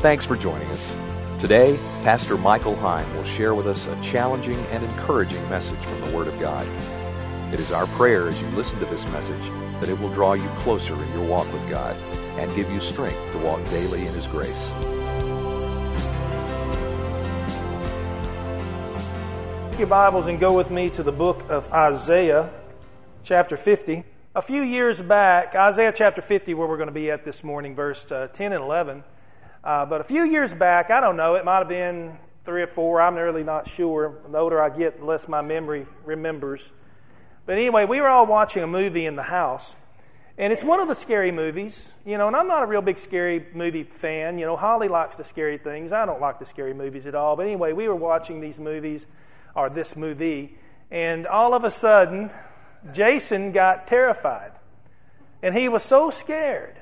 Thanks for joining us. Today, Pastor Michael Heim will share with us a challenging and encouraging message from the Word of God. It is our prayer as you listen to this message that it will draw you closer in your walk with God and give you strength to walk daily in His grace. Take your Bibles and go with me to the book of Isaiah, chapter 50. A few years back, Isaiah chapter 50, where we're going to be at this morning, verse uh, 10 and 11. Uh, but a few years back, I don't know, it might have been three or four, I'm really not sure. The older I get, the less my memory remembers. But anyway, we were all watching a movie in the house. And it's one of the scary movies, you know, and I'm not a real big scary movie fan. You know, Holly likes the scary things. I don't like the scary movies at all. But anyway, we were watching these movies, or this movie, and all of a sudden, Jason got terrified. And he was so scared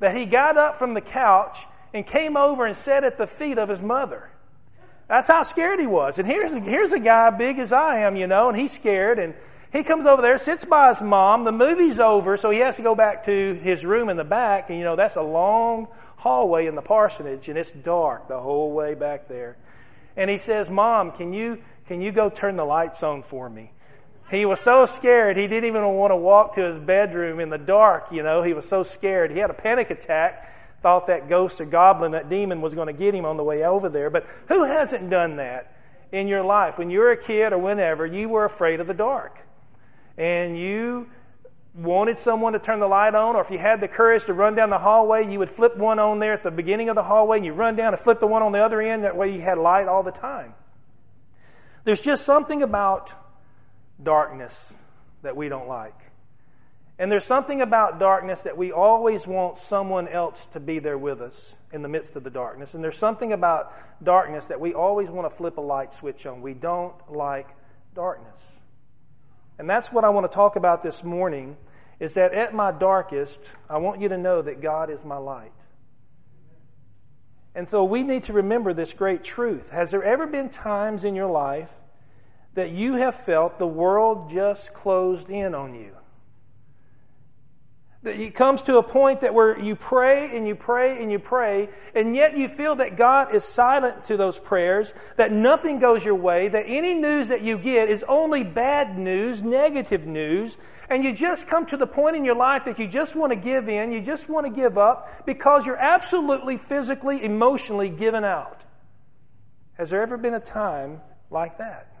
that he got up from the couch and came over and sat at the feet of his mother. That's how scared he was. And here's here's a guy big as I am, you know, and he's scared. And he comes over there, sits by his mom. The movie's over, so he has to go back to his room in the back. And, you know, that's a long hallway in the parsonage, and it's dark the whole way back there. And he says, Mom, can you, can you go turn the lights on for me? He was so scared, he didn't even want to walk to his bedroom in the dark, you know. He was so scared. He had a panic attack thought that ghost or goblin, that demon was going to get him on the way over there. But who hasn't done that in your life? When you were a kid or whenever, you were afraid of the dark. And you wanted someone to turn the light on, or if you had the courage to run down the hallway, you would flip one on there at the beginning of the hallway, and you run down and flip the one on the other end. That way you had light all the time. There's just something about darkness that we don't like. And there's something about darkness that we always want someone else to be there with us in the midst of the darkness. And there's something about darkness that we always want to flip a light switch on. We don't like darkness. And that's what I want to talk about this morning is that at my darkest, I want you to know that God is my light. And so we need to remember this great truth. Has there ever been times in your life that you have felt the world just closed in on you? It comes to a point that where you pray and you pray and you pray, and yet you feel that God is silent to those prayers, that nothing goes your way, that any news that you get is only bad news, negative news, and you just come to the point in your life that you just want to give in, you just want to give up because you're absolutely physically, emotionally given out. Has there ever been a time like that?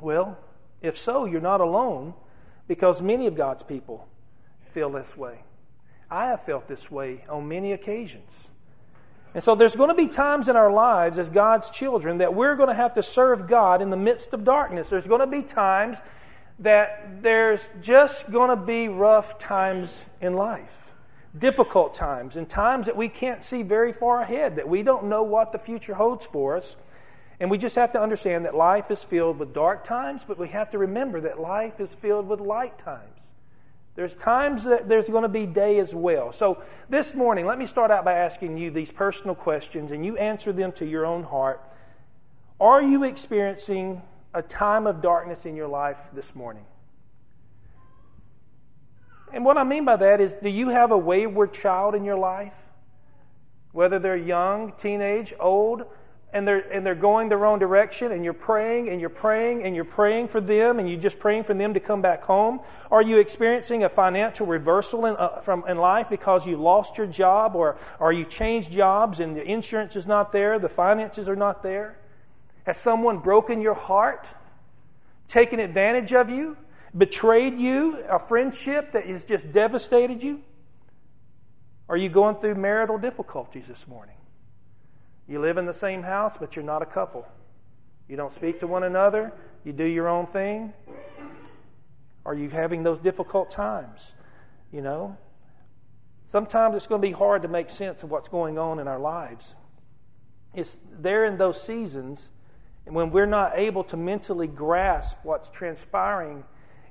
Well, if so, you're not alone because many of God's people feel this way. I have felt this way on many occasions. And so there's going to be times in our lives as God's children that we're going to have to serve God in the midst of darkness. There's going to be times that there's just going to be rough times in life, difficult times, and times that we can't see very far ahead, that we don't know what the future holds for us. And we just have to understand that life is filled with dark times, but we have to remember that life is filled with light times. There's times that there's going to be day as well. So this morning, let me start out by asking you these personal questions and you answer them to your own heart. Are you experiencing a time of darkness in your life this morning? And what I mean by that is do you have a wayward child in your life? Whether they're young, teenage, old, and they're, and they're going the wrong direction and you're praying and you're praying and you're praying for them and you're just praying for them to come back home? Are you experiencing a financial reversal in, uh, from, in life because you lost your job or, or you changed jobs and the insurance is not there, the finances are not there? Has someone broken your heart, taken advantage of you, betrayed you, a friendship that has just devastated you? Are you going through marital difficulties this morning? You live in the same house, but you're not a couple. You don't speak to one another. You do your own thing. Are you having those difficult times? You know? Sometimes it's going to be hard to make sense of what's going on in our lives. It's there in those seasons when we're not able to mentally grasp what's transpiring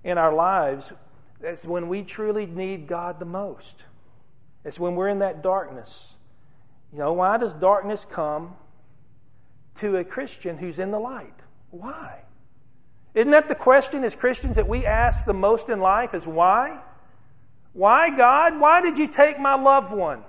in our lives, it's when we truly need God the most. It's when we're in that darkness you know, why does darkness come to a Christian who's in the light? Why? Isn't that the question as Christians that we ask the most in life is why? Why, God? Why did you take my loved one?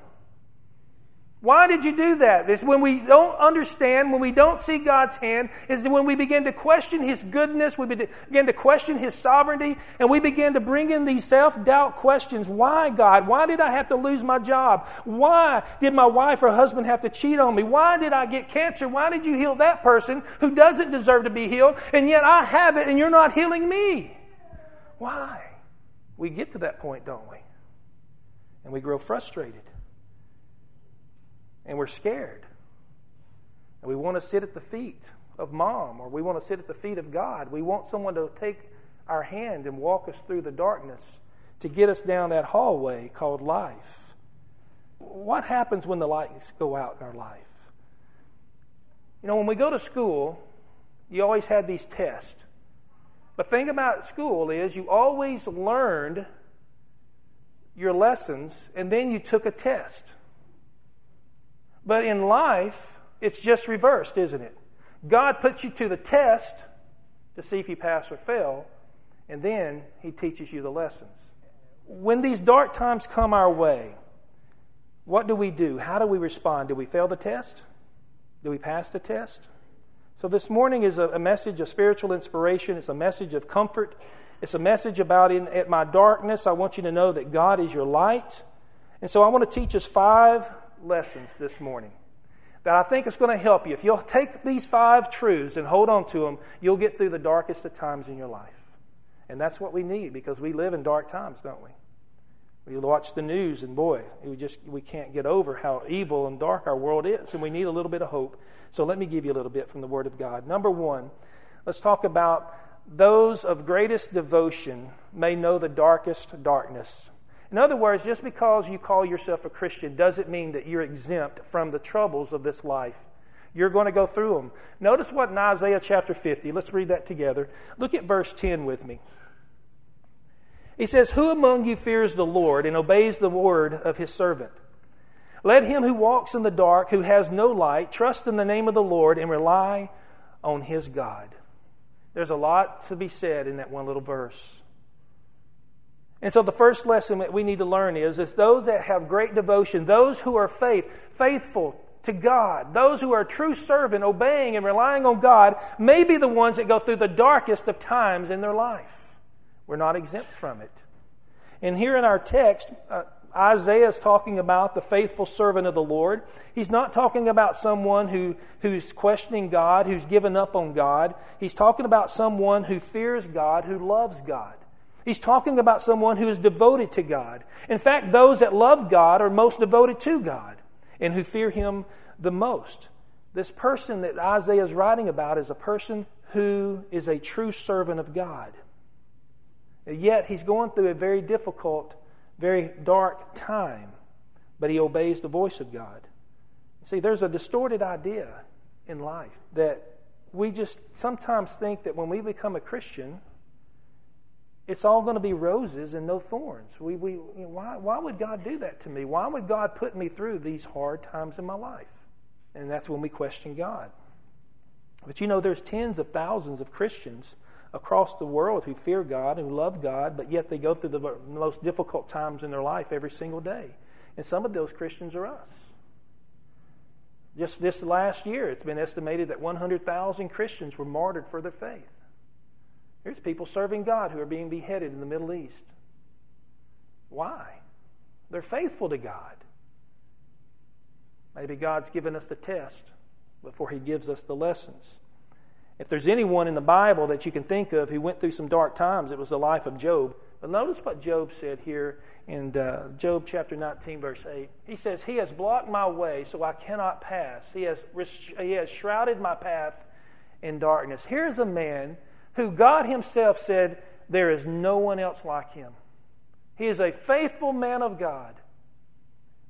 Why did you do that? It's when we don't understand, when we don't see God's hand, is when we begin to question His goodness, we begin to question His sovereignty, and we begin to bring in these self doubt questions. Why, God? Why did I have to lose my job? Why did my wife or husband have to cheat on me? Why did I get cancer? Why did you heal that person who doesn't deserve to be healed, and yet I have it and you're not healing me? Why? We get to that point, don't we? And we grow frustrated and we're scared. And we want to sit at the feet of mom or we want to sit at the feet of God. We want someone to take our hand and walk us through the darkness to get us down that hallway called life. What happens when the lights go out in our life? You know, when we go to school, you always had these tests. The thing about school is you always learned your lessons and then you took a test. But in life, it's just reversed, isn't it? God puts you to the test to see if you pass or fail, and then He teaches you the lessons. When these dark times come our way, what do we do? How do we respond? Do we fail the test? Do we pass the test? So, this morning is a, message of spiritual inspiration. It's a message of comfort. It's a message about in at my darkness, I want you to know that God is your light. And so, I want to teach us five lessons this morning that I think is going to help you. If you'll take these five truths and hold on to them, you'll get through the darkest of times in your life. And that's what we need because we live in dark times, don't we? We watch the news and boy, we just we can't get over how evil and dark our world is, and we need a little bit of hope. So let me give you a little bit from the Word of God. Number one, let's talk about those of greatest devotion may know the darkest darkness. In other words, just because you call yourself a Christian doesn't mean that you're exempt from the troubles of this life. You're going to go through them. Notice what in Isaiah chapter 50, let's read that together. Look at verse 10 with me. He says, Who among you fears the Lord and obeys the word of his servant? Let him who walks in the dark, who has no light, trust in the name of the Lord and rely on his God. There's a lot to be said in that one little verse. And so the first lesson that we need to learn is, is those that have great devotion, those who are faith, faithful to God, those who are true servant, obeying and relying on God, may be the ones that go through the darkest of times in their life. We're not exempt from it. And here in our text, uh, Isaiah is talking about the faithful servant of the Lord. He's not talking about someone who, who's questioning God, who's given up on God. He's talking about someone who fears God, who loves God. He's talking about someone who is devoted to God. In fact, those that love God are most devoted to God and who fear Him the most. This person that Isaiah is writing about is a person who is a true servant of God. And yet, he's going through a very difficult, very dark time, but he obeys the voice of God. See, there's a distorted idea in life that we just sometimes think that when we become a Christian, it's all going to be roses and no thorns. We, we, you know, why, why would God do that to me? Why would God put me through these hard times in my life? And that's when we question God. But you know, there's tens of thousands of Christians across the world who fear God and who love God, but yet they go through the most difficult times in their life every single day. And some of those Christians are us. Just this last year, it's been estimated that 100,000 Christians were martyred for their faith. Here's people serving God who are being beheaded in the Middle East. Why? They're faithful to God. Maybe God's given us the test before He gives us the lessons. If there's anyone in the Bible that you can think of who went through some dark times, it was the life of Job. But notice what Job said here in uh, Job chapter 19, verse 8. He says, He has blocked my way so I cannot pass. He has, he has shrouded my path in darkness. Here's a man who God Himself said, There is no one else like him. He is a faithful man of God.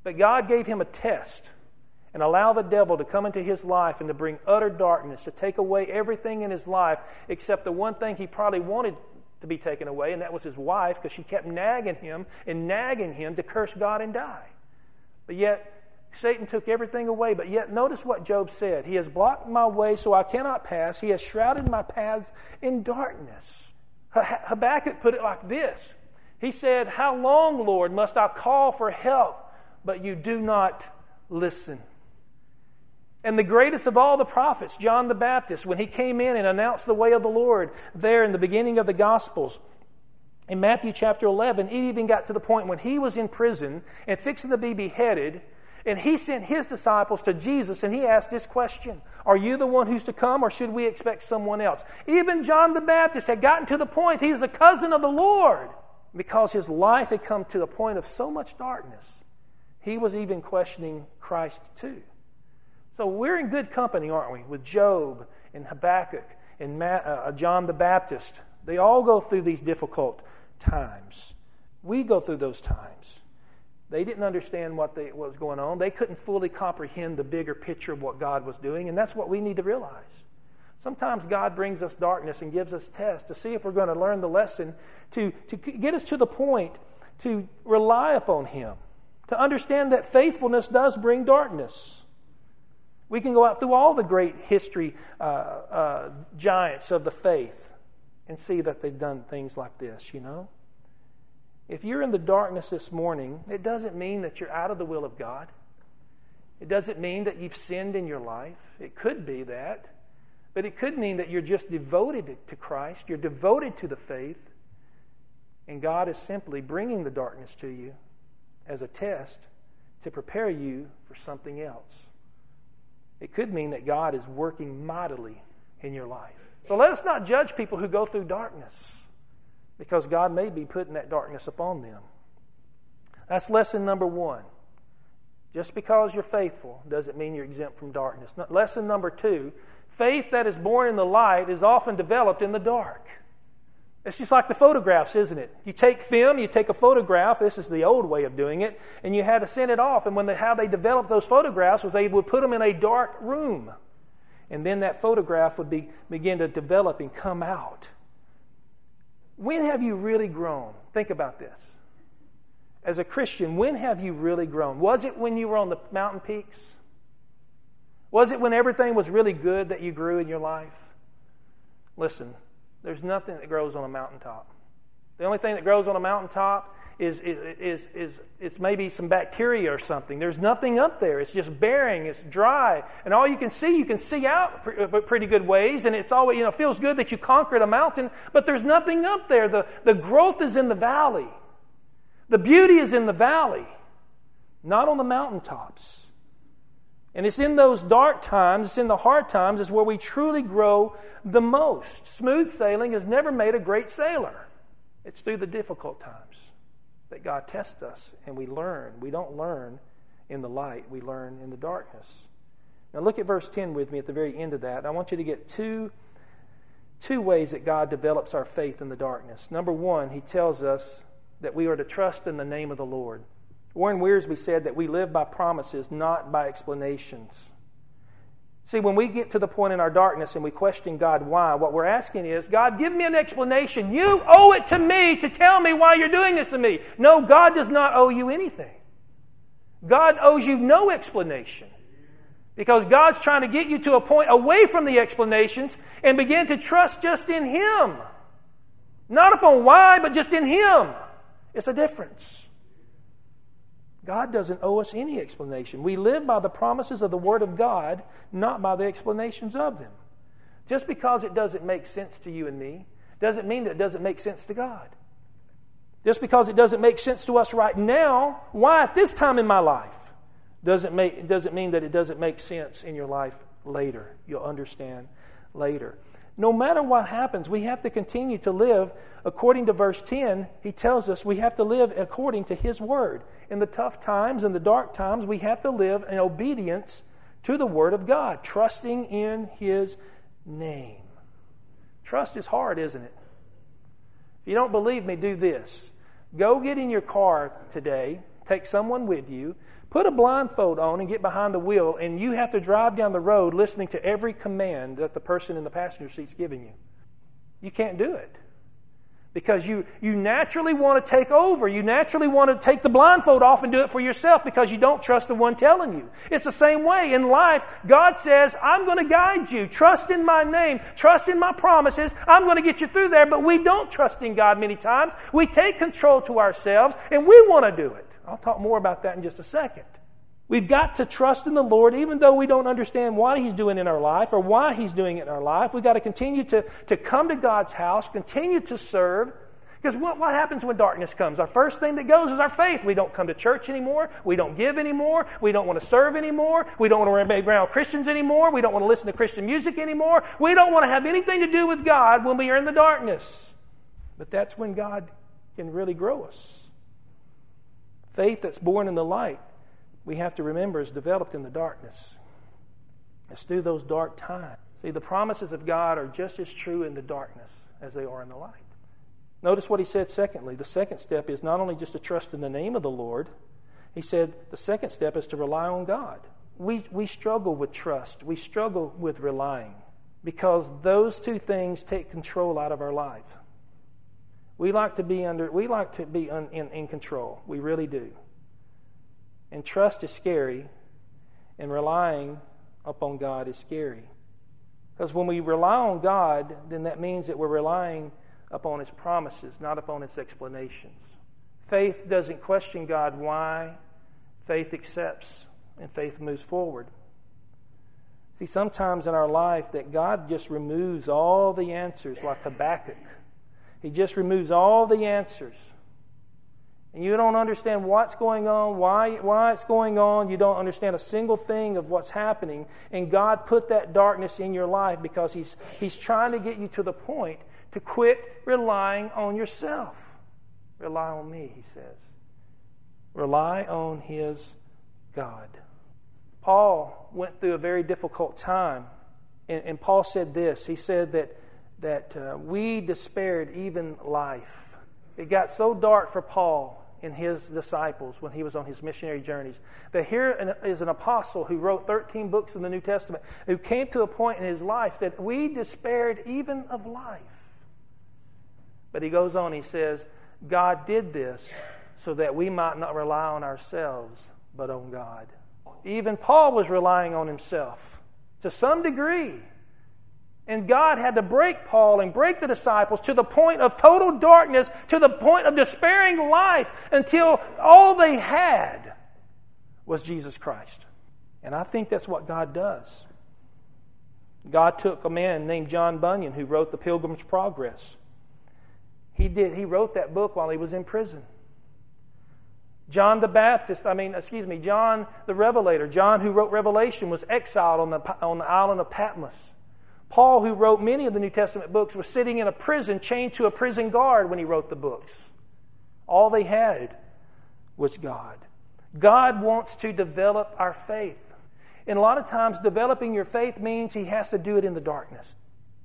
But God gave him a test and allowed the devil to come into his life and to bring utter darkness, to take away everything in his life except the one thing he probably wanted to be taken away, and that was his wife, because she kept nagging him and nagging him to curse God and die. But yet, Satan took everything away, but yet notice what Job said. He has blocked my way so I cannot pass. He has shrouded my paths in darkness. Habakkuk put it like this He said, How long, Lord, must I call for help, but you do not listen. And the greatest of all the prophets, John the Baptist, when he came in and announced the way of the Lord there in the beginning of the Gospels, in Matthew chapter 11, it even got to the point when he was in prison and fixing to be beheaded, and he sent his disciples to Jesus and he asked this question Are you the one who's to come, or should we expect someone else? Even John the Baptist had gotten to the point he's the cousin of the Lord because his life had come to a point of so much darkness. He was even questioning Christ too. So we're in good company, aren't we? With Job and Habakkuk and uh, John the Baptist. They all go through these difficult times. We go through those times. They didn't understand what, they, what was going on. They couldn't fully comprehend the bigger picture of what God was doing, and that's what we need to realize. Sometimes God brings us darkness and gives us tests to see if we're going to learn the lesson, to, to get us to the point to rely upon Him, to understand that faithfulness does bring darkness. We can go out through all the great history uh, uh, giants of the faith and see that they've done things like this, you know? If you're in the darkness this morning, it doesn't mean that you're out of the will of God. It doesn't mean that you've sinned in your life. It could be that. But it could mean that you're just devoted to Christ, you're devoted to the faith, and God is simply bringing the darkness to you as a test to prepare you for something else. It could mean that God is working mightily in your life. So let us not judge people who go through darkness because God may be putting that darkness upon them. That's lesson number one. Just because you're faithful doesn't mean you're exempt from darkness. Lesson number two faith that is born in the light is often developed in the dark. It's just like the photographs, isn't it? You take film, you take a photograph. This is the old way of doing it, and you had to send it off. And when they, how they developed those photographs was they would put them in a dark room, and then that photograph would be, begin to develop and come out. When have you really grown? Think about this. As a Christian, when have you really grown? Was it when you were on the mountain peaks? Was it when everything was really good that you grew in your life? Listen, there's nothing that grows on a mountaintop. The only thing that grows on a mountaintop is, is, is, is, is maybe some bacteria or something. There's nothing up there. It's just bearing, it's dry. And all you can see, you can see out uh, pretty good ways, and it's always, you know, feels good that you conquered a mountain, but there's nothing up there. The, the growth is in the valley, the beauty is in the valley, not on the mountaintops. And it's in those dark times, it's in the hard times, is where we truly grow the most. Smooth sailing has never made a great sailor. It's through the difficult times that God tests us and we learn. We don't learn in the light, we learn in the darkness. Now look at verse 10 with me at the very end of that. I want you to get two, two ways that God develops our faith in the darkness. Number one, he tells us that we are to trust in the name of the Lord. Warren Wiersbe said that we live by promises, not by explanations. See, when we get to the point in our darkness and we question God why, what we're asking is, God, give me an explanation. You owe it to me to tell me why you're doing this to me. No, God does not owe you anything. God owes you no explanation. Because God's trying to get you to a point away from the explanations and begin to trust just in Him. Not upon why, but just in Him. It's a difference. God doesn't owe us any explanation. We live by the promises of the Word of God, not by the explanations of them. Just because it doesn't make sense to you and me doesn't mean that it doesn't make sense to God. Just because it doesn't make sense to us right now, why at this time in my life, doesn't, make, doesn't mean that it doesn't make sense in your life later. You'll understand later no matter what happens, we have to continue to live according to verse 10. He tells us we have to live according to His word. In the tough times and the dark times, we have to live in obedience to the word of God, trusting in His name. Trust is hard, isn't it? If you don't believe me, do this. Go get in your car today, take someone with you, Put a blindfold on and get behind the wheel, and you have to drive down the road listening to every command that the person in the passenger seat's giving you. You can't do it. Because you, you naturally want to take over. You naturally want to take the blindfold off and do it for yourself because you don't trust the one telling you. It's the same way in life. God says, I'm going to guide you. Trust in my name. Trust in my promises. I'm going to get you through there. But we don't trust in God many times. We take control to ourselves and we want to do it. I'll talk more about that in just a second. We've got to trust in the Lord, even though we don't understand what He's doing in our life or why He's doing it in our life. We've got to continue to, to come to God's house, continue to serve. Because what, what happens when darkness comes? Our first thing that goes is our faith. We don't come to church anymore. We don't give anymore. We don't want to serve anymore. We don't want to be around Christians anymore. We don't want to listen to Christian music anymore. We don't want to have anything to do with God when we are in the darkness. But that's when God can really grow us. Faith that's born in the light we have to remember is developed in the darkness. It's through those dark times. See, the promises of God are just as true in the darkness as they are in the light. Notice what he said secondly. The second step is not only just to trust in the name of the Lord, he said the second step is to rely on God. We, we struggle with trust, we struggle with relying because those two things take control out of our life. We like to be under we like to be un, in, in control. We really do. And trust is scary, and relying upon God is scary. Because when we rely on God, then that means that we're relying upon His promises, not upon His explanations. Faith doesn't question God why, faith accepts, and faith moves forward. See, sometimes in our life that God just removes all the answers, like Habakkuk. He just removes all the answers and you don't understand what's going on, why, why it's going on, you don't understand a single thing of what's happening, and God put that darkness in your life because He's, he's trying to get you to the point to quit relying on yourself. Rely on me, He says. Rely on His God. Paul went through a very difficult time, and, and Paul said this. He said that, that uh, we despaired even life. It got so dark for Paul and his disciples when he was on his missionary journeys. That here is an apostle who wrote 13 books in the New Testament who came to a point in his life that we despaired even of life. But he goes on, he says, God did this so that we might not rely on ourselves, but on God. Even Paul was relying on himself to some degree. And God had to break Paul and break the disciples to the point of total darkness, to the point of despairing life, until all they had was Jesus Christ. And I think that's what God does. God took a man named John Bunyan who wrote The Pilgrim's Progress. He did he wrote that book while he was in prison. John the Baptist, I mean, excuse me, John the Revelator, John who wrote Revelation was exiled on the, on the island of Patmos. Paul, who wrote many of the New Testament books, was sitting in a prison, chained to a prison guard when he wrote the books. All they had was God. God wants to develop our faith. And a lot of times, developing your faith means He has to do it in the darkness.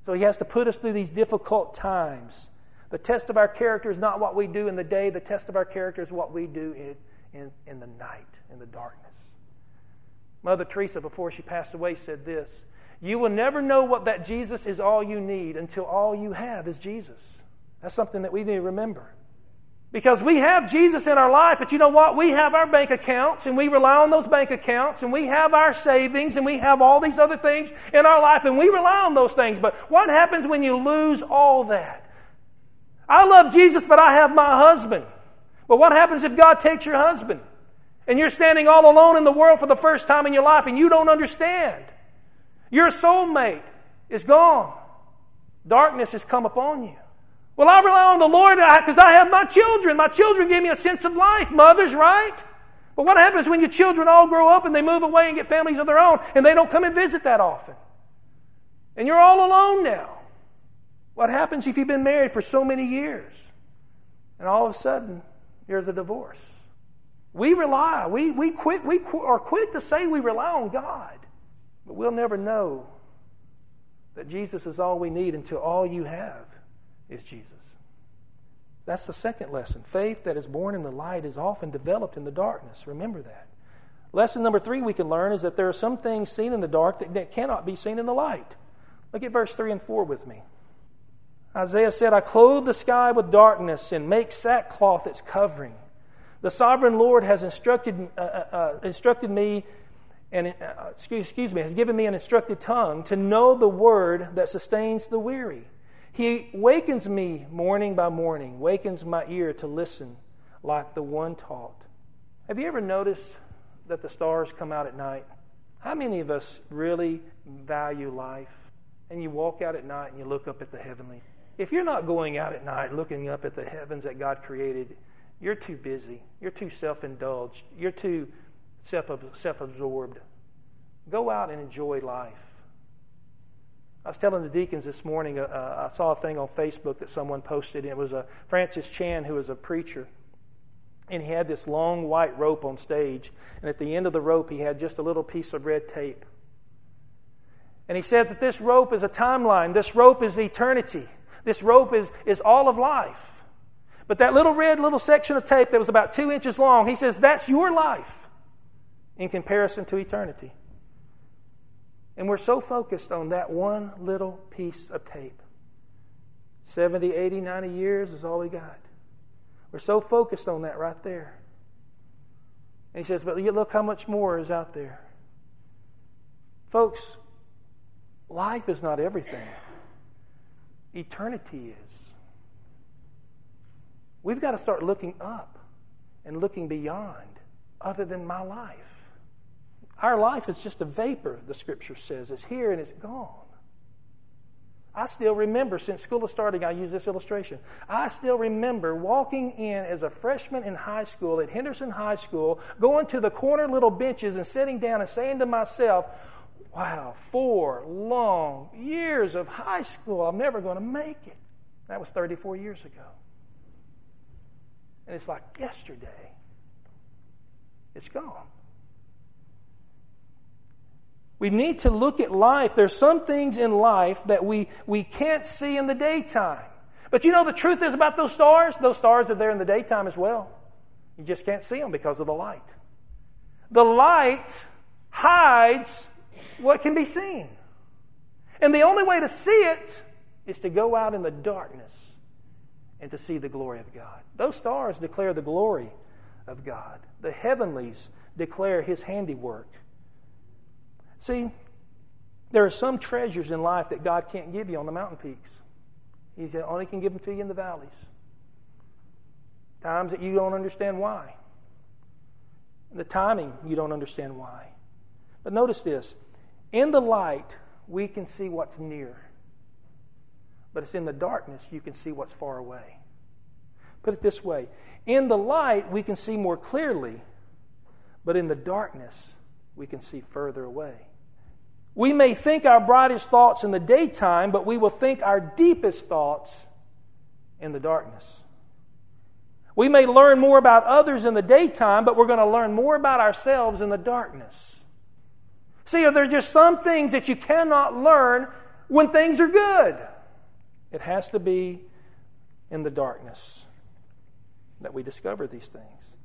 So He has to put us through these difficult times. The test of our character is not what we do in the day, the test of our character is what we do in, in, in the night, in the darkness. Mother Teresa, before she passed away, said this you will never know what that Jesus is all you need until all you have is Jesus. That's something that we need to remember. Because we have Jesus in our life, but you know what? We have our bank accounts and we rely on those bank accounts and we have our savings and we have all these other things in our life and we rely on those things. But what happens when you lose all that? I love Jesus, but I have my husband. But what happens if God takes your husband and you're standing all alone in the world for the first time in your life and you don't understand? Your soulmate is gone. Darkness has come upon you. Well, I rely on the Lord because I have my children. My children give me a sense of life. Mothers, right? But what happens when your children all grow up and they move away and get families of their own and they don't come and visit that often? And you're all alone now. What happens if you've been married for so many years and all of a sudden there's a divorce? We rely, we, we, quit, we are quick to say we rely on God. But we'll never know that Jesus is all we need until all you have is Jesus. That's the second lesson. Faith that is born in the light is often developed in the darkness. Remember that. Lesson number three we can learn is that there are some things seen in the dark that, cannot be seen in the light. Look at verse 3 and 4 with me. Isaiah said, I clothe the sky with darkness and make sackcloth its covering. The sovereign Lord has instructed, uh, uh, uh instructed me and uh, excuse, excuse me, has given me an instructed tongue to know the word that sustains the weary. He wakens me morning by morning, wakens my ear to listen like the one taught. Have you ever noticed that the stars come out at night? How many of us really value life? And you walk out at night and you look up at the heavenly. If you're not going out at night looking up at the heavens that God created, you're too busy. You're too self indulged. You're too self absorbed. Go out and enjoy life. I was telling the deacons this morning, uh, uh, I saw a thing on Facebook that someone posted. It was a Francis Chan, who was a preacher. And he had this long white rope on stage. And at the end of the rope, he had just a little piece of red tape. And he said that this rope is a timeline. This rope is eternity. This rope is, is all of life. But that little red little section of tape that was about two inches long, he says that's your life in comparison to eternity. And we're so focused on that one little piece of tape. 70, 80, 90 years is all we got. We're so focused on that right there. And he says, but look how much more is out there. Folks, life is not everything, eternity is. We've got to start looking up and looking beyond other than my life. Our life is just a vapor, the scripture says. It's here and it's gone. I still remember, since school is starting, I use this illustration. I still remember walking in as a freshman in high school at Henderson High School, going to the corner little benches and sitting down and saying to myself, Wow, four long years of high school, I'm never going to make it. That was 34 years ago. And it's like yesterday. It's gone. We need to look at life. There's some things in life that we, we can't see in the daytime. But you know the truth is about those stars? Those stars are there in the daytime as well. You just can't see them because of the light. The light hides what can be seen. And the only way to see it is to go out in the darkness and to see the glory of God. Those stars declare the glory of God. The heavenlies declare his handiwork. See, there are some treasures in life that God can't give you on the mountain peaks. He only can give them to you in the valleys. Times that you don't understand why. The timing, you don't understand why. But notice this in the light, we can see what's near. But it's in the darkness you can see what's far away. Put it this way in the light, we can see more clearly, but in the darkness, we can see further away. We may think our brightest thoughts in the daytime, but we will think our deepest thoughts in the darkness. We may learn more about others in the daytime, but we're going to learn more about ourselves in the darkness. See, are there just some things that you cannot learn when things are good? It has to be in the darkness that we discover these things.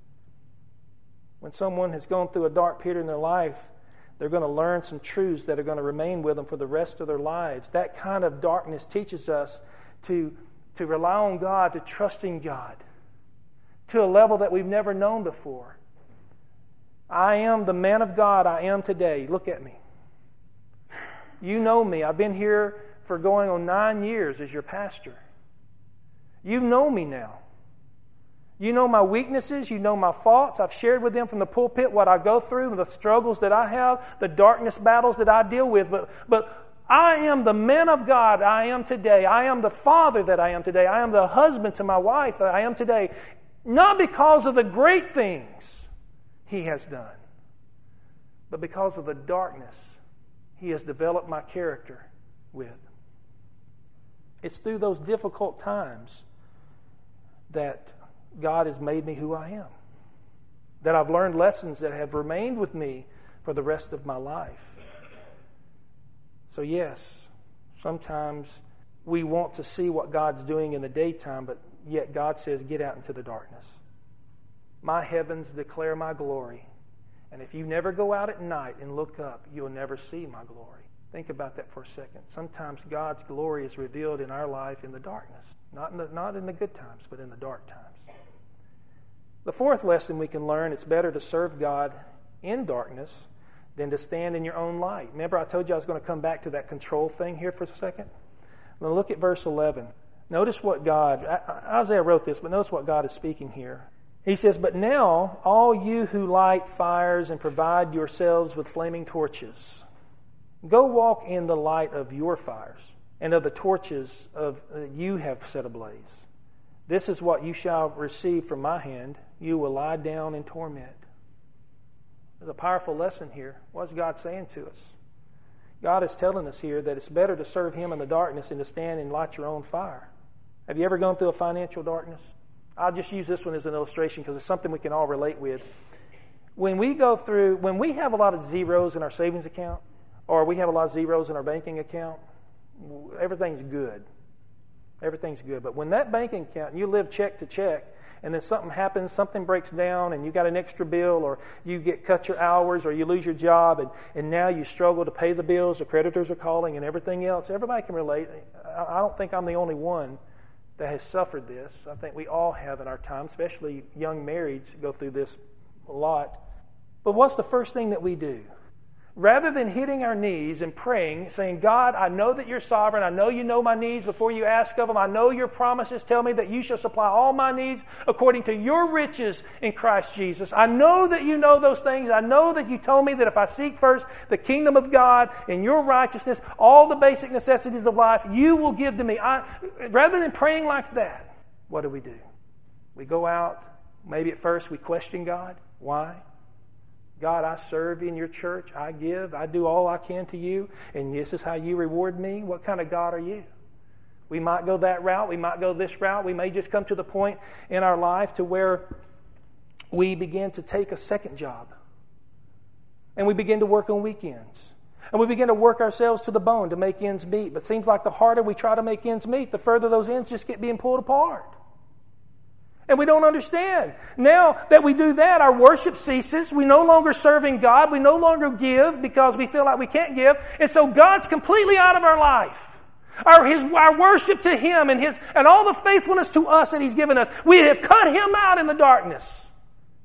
When someone has gone through a dark period in their life, they're going to learn some truths that are going to remain with them for the rest of their lives. That kind of darkness teaches us to, to rely on God, to trust in God to a level that we've never known before. I am the man of God I am today. Look at me. You know me. I've been here for going on nine years as your pastor. You know me now. You know my weaknesses. You know my faults. I've shared with them from the pulpit what I go through, the struggles that I have, the darkness battles that I deal with. But, but I am the man of God I am today. I am the father that I am today. I am the husband to my wife that I am today. Not because of the great things he has done, but because of the darkness he has developed my character with. It's through those difficult times that God has made me who I am. That I've learned lessons that have remained with me for the rest of my life. So, yes, sometimes we want to see what God's doing in the daytime, but yet God says, get out into the darkness. My heavens declare my glory. And if you never go out at night and look up, you'll never see my glory. Think about that for a second. Sometimes God's glory is revealed in our life in the darkness, not in the, not in the good times, but in the dark times. The fourth lesson we can learn it's better to serve God in darkness than to stand in your own light. Remember, I told you I was going to come back to that control thing here for a second? Now, look at verse 11. Notice what God, Isaiah wrote this, but notice what God is speaking here. He says, But now, all you who light fires and provide yourselves with flaming torches, go walk in the light of your fires and of the torches of uh, you have set ablaze. This is what you shall receive from my hand. You will lie down in torment. There's a powerful lesson here. What's God saying to us? God is telling us here that it's better to serve Him in the darkness than to stand and light your own fire. Have you ever gone through a financial darkness? I'll just use this one as an illustration because it's something we can all relate with. When we go through, when we have a lot of zeros in our savings account, or we have a lot of zeros in our banking account, everything's good. Everything's good. But when that banking account, you live check to check, and then something happens, something breaks down, and you got an extra bill, or you get cut your hours, or you lose your job, and, and now you struggle to pay the bills, the creditors are calling, and everything else. Everybody can relate. I don't think I'm the only one that has suffered this. I think we all have in our time, especially young marrieds go through this a lot. But what's the first thing that we do? Rather than hitting our knees and praying, saying, God, I know that you're sovereign. I know you know my needs before you ask of them. I know your promises tell me that you shall supply all my needs according to your riches in Christ Jesus. I know that you know those things. I know that you told me that if I seek first the kingdom of God and your righteousness, all the basic necessities of life, you will give to me. I, rather than praying like that, what do we do? We go out. Maybe at first we question God. Why? God, I serve in your church. I give. I do all I can to you. And this is how you reward me. What kind of God are you? We might go that route. We might go this route. We may just come to the point in our life to where we begin to take a second job. And we begin to work on weekends. And we begin to work ourselves to the bone to make ends meet. But it seems like the harder we try to make ends meet, the further those ends just get being pulled apart. And we don't understand. Now that we do that, our worship ceases. We no longer serving God. We no longer give because we feel like we can't give. And so God's completely out of our life. Our, his, our worship to Him and, his, and all the faithfulness to us that He's given us, we have cut Him out in the darkness.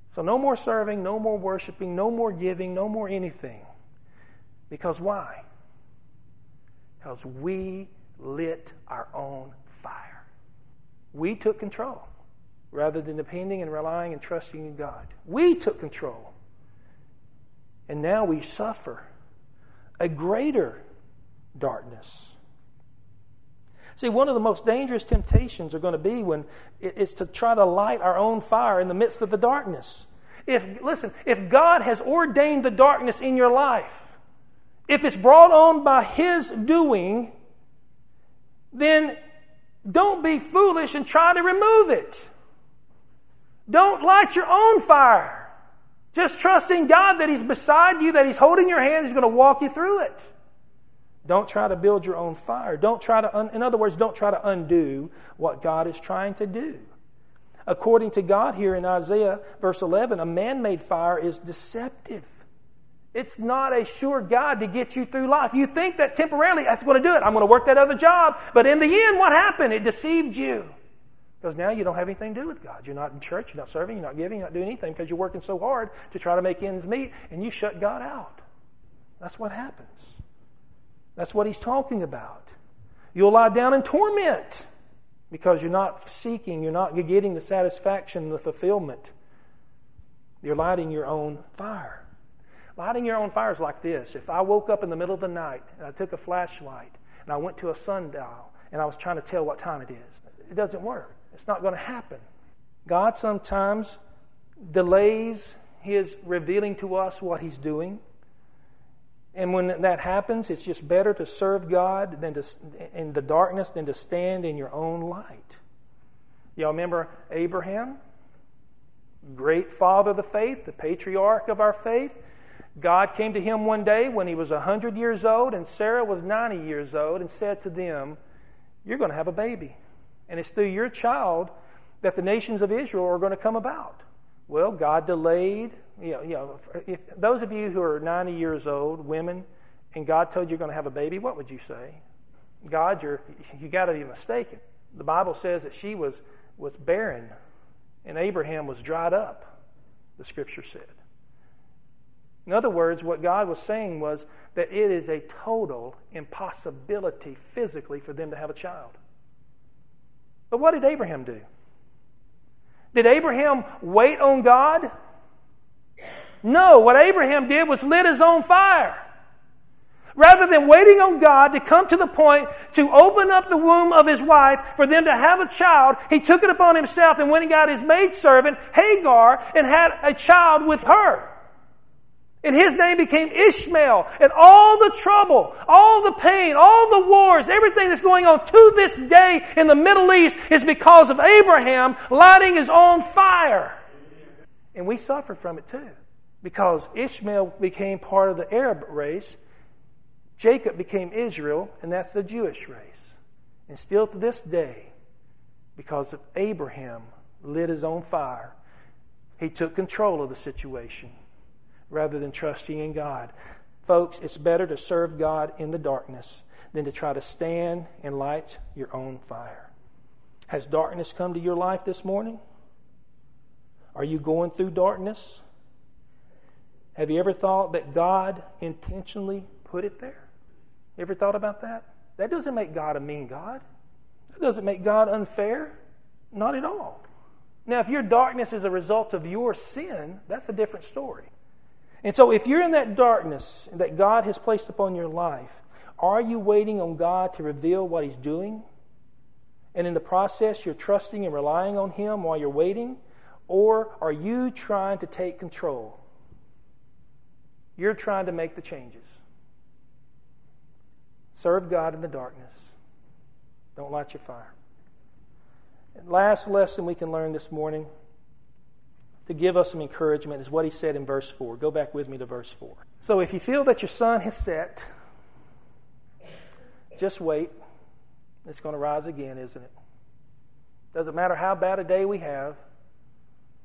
So no more serving, no more worshiping, no more giving, no more anything. Because why? Because we lit our own fire. We took control rather than depending and relying and trusting in God. We took control. And now we suffer a greater darkness. See, one of the most dangerous temptations are going to be when it's to try to light our own fire in the midst of the darkness. If listen, if God has ordained the darkness in your life, if it's brought on by his doing, then don't be foolish and try to remove it. Don't light your own fire. Just trust in God that He's beside you, that He's holding your hand, He's going to walk you through it. Don't try to build your own fire. Don't try to, un- in other words, don't try to undo what God is trying to do. According to God here in Isaiah verse 11, a man made fire is deceptive. It's not a sure guide to get you through life. You think that temporarily that's going to do it. I'm going to work that other job. But in the end, what happened? It deceived you. Because now you don't have anything to do with God. You're not in church, you're not serving, you're not giving, you're not doing anything because you're working so hard to try to make ends meet and you shut God out. That's what happens. That's what he's talking about. You'll lie down in torment because you're not seeking, you're not getting the satisfaction, the fulfillment. You're lighting your own fire. Lighting your own fire is like this. If I woke up in the middle of the night and I took a flashlight and I went to a sundial and I was trying to tell what time it is, it doesn't work. It's not going to happen. God sometimes delays His revealing to us what He's doing. And when that happens, it's just better to serve God than to, in the darkness than to stand in your own light. Y'all remember Abraham? Great father of the faith, the patriarch of our faith. God came to him one day when he was 100 years old and Sarah was 90 years old and said to them, You're going to have a baby. And it's through your child that the nations of Israel are going to come about. Well, God delayed. You know, you know if those of you who are 90 years old, women, and God told you you're going to have a baby, what would you say? God, you're, you got to be mistaken. The Bible says that she was, was barren and Abraham was dried up, the scripture said. In other words, what God was saying was that it is a total impossibility physically for them to have a child. But what did Abraham do? Did Abraham wait on God? No, what Abraham did was lit his own fire. Rather than waiting on God to come to the point to open up the womb of his wife for them to have a child, he took it upon himself and went and got his maidservant, Hagar, and had a child with her. And his name became Ishmael. And all the trouble, all the pain, all the wars, everything that's going on to this day in the Middle East is because of Abraham lighting his own fire. And we suffer from it too. Because Ishmael became part of the Arab race, Jacob became Israel, and that's the Jewish race. And still to this day, because of Abraham lit his own fire, he took control of the situation rather than trusting in God. Folks, it's better to serve God in the darkness than to try to stand and light your own fire. Has darkness come to your life this morning? Are you going through darkness? Have you ever thought that God intentionally put it there? Ever thought about that? That doesn't make God a mean God. That doesn't make God unfair. Not at all. Now, if your darkness is a result of your sin, that's a different story. And so, if you're in that darkness that God has placed upon your life, are you waiting on God to reveal what He's doing? And in the process, you're trusting and relying on Him while you're waiting? Or are you trying to take control? You're trying to make the changes. Serve God in the darkness. Don't light your fire. And last lesson we can learn this morning to give us some encouragement is what he said in verse 4. Go back with me to verse 4. So if you feel that your sun has set, just wait. It's going to rise again, isn't it? Doesn't matter how bad a day we have,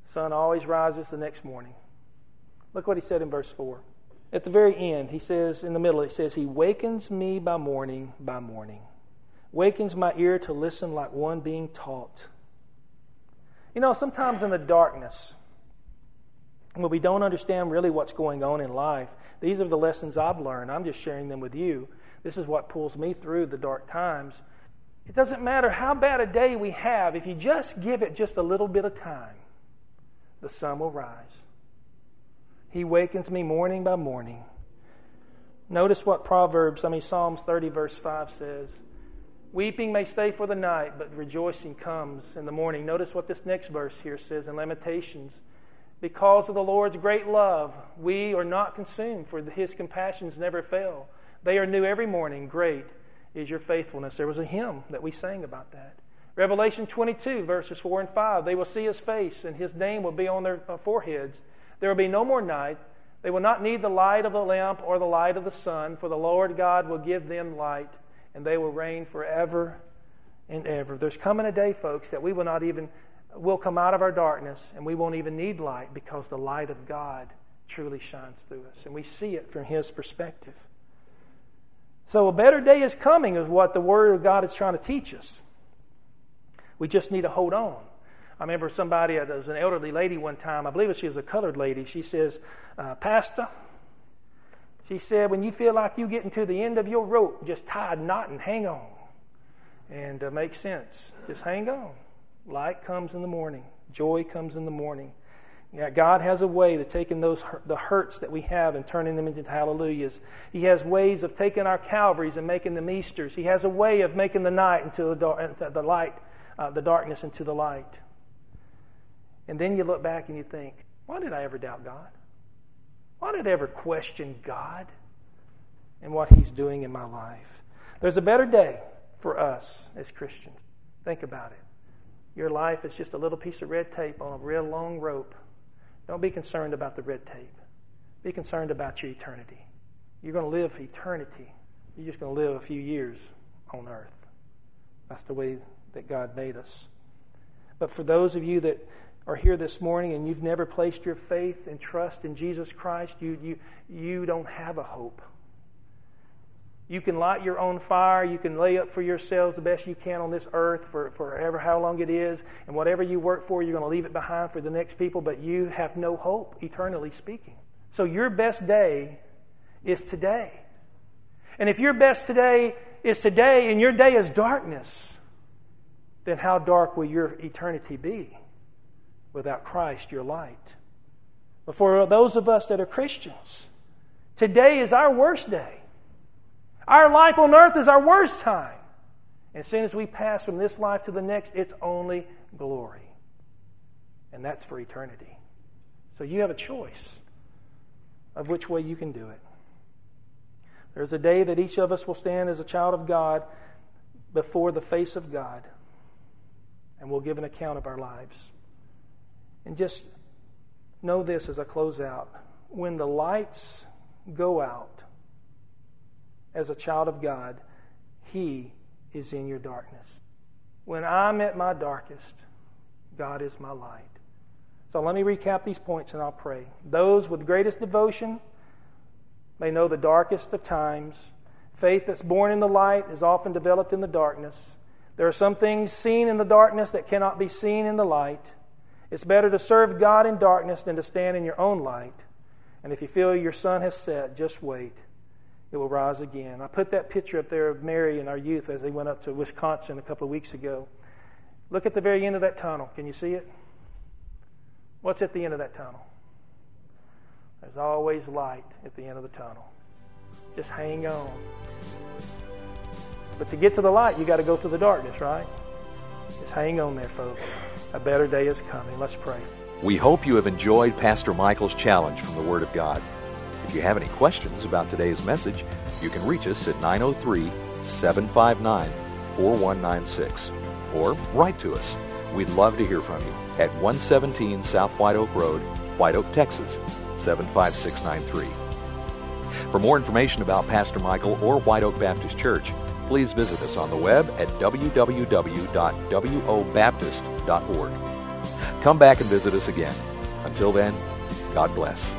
sun always rises the next morning. Look what he said in verse 4. At the very end, he says, in the middle, he says, He wakens me by morning, by morning, wakens my ear to listen like one being taught. You know, sometimes in the darkness, when we don't understand really what's going on in life, these are the lessons I've learned. I'm just sharing them with you. This is what pulls me through the dark times. It doesn't matter how bad a day we have, if you just give it just a little bit of time, the sun will rise. He wakens me morning by morning. Notice what Proverbs, I mean, Psalms 30, verse 5 says. Weeping may stay for the night, but rejoicing comes in the morning. Notice what this next verse here says in Lamentations because of the Lord's great love, we are not consumed, for his compassions never fail. They are new every morning. Great is your faithfulness. There was a hymn that we sang about that. Revelation 22, verses 4 and 5. They will see his face, and his name will be on their uh, foreheads. There will be no more night. They will not need the light of the lamp or the light of the sun, for the Lord God will give them light, and they will reign forever and ever. There's coming a day, folks, that we will not even we'll come out of our darkness and we won't even need light because the light of God truly shines through us. And we see it from His perspective. So a better day is coming, is what the Word of God is trying to teach us. We just need to hold on. I remember somebody, uh, there was an elderly lady one time, I believe she was a colored lady. She says, uh, Pastor, she said, when you feel like you're getting to the end of your rope, just tie a knot and hang on. And uh, makes sense. Just hang on. Light comes in the morning, joy comes in the morning. Yeah, God has a way of taking those the hurts that we have and turning them into hallelujahs. He has ways of taking our Calvaries and making them Easters. He has a way of making the night into the, the light, uh, the darkness into the light. And then you look back and you think, why did I ever doubt God? Why did I ever question God and what He's doing in my life? There's a better day for us as Christians. Think about it. Your life is just a little piece of red tape on a real long rope. Don't be concerned about the red tape. Be concerned about your eternity. You're going to live eternity. You're just going to live a few years on earth. That's the way that God made us. But for those of you that are here this morning and you've never placed your faith and trust in Jesus Christ, you, you, you don't have a hope. You can light your own fire. You can lay up for yourselves the best you can on this earth for forever, how long it is. And whatever you work for, you're going to leave it behind for the next people, but you have no hope, eternally speaking. So your best day is today. And if your best today is today and your day is darkness, then how dark will your eternity be? without Christ, your light. But for those of us that are Christians, today is our worst day. Our life on earth is our worst time. And as soon as we pass from this life to the next, it's only glory. And that's for eternity. So you have a choice of which way you can do it. There's a day that each of us will stand as a child of God before the face of God, and we'll give an account of our lives. And just know this as I close out when the lights go out as a child of God, He is in your darkness. When I'm at my darkest, God is my light. So let me recap these points and I'll pray. Those with greatest devotion may know the darkest of times. Faith that's born in the light is often developed in the darkness. There are some things seen in the darkness that cannot be seen in the light. It's better to serve God in darkness than to stand in your own light. And if you feel your sun has set, just wait. It will rise again. I put that picture up there of Mary and our youth as they went up to Wisconsin a couple of weeks ago. Look at the very end of that tunnel. Can you see it? What's at the end of that tunnel? There's always light at the end of the tunnel. Just hang on. But to get to the light, you got to go through the darkness, right? Just hang on there, folks. A better day is coming. Let's pray. We hope you have enjoyed Pastor Michael's challenge from the Word of God. If you have any questions about today's message, you can reach us at 903 759 4196 or write to us. We'd love to hear from you at 117 South White Oak Road, White Oak, Texas 75693. For more information about Pastor Michael or White Oak Baptist Church, please visit us on the web at www.wobaptist.org. Come back and visit us again. Until then, God bless.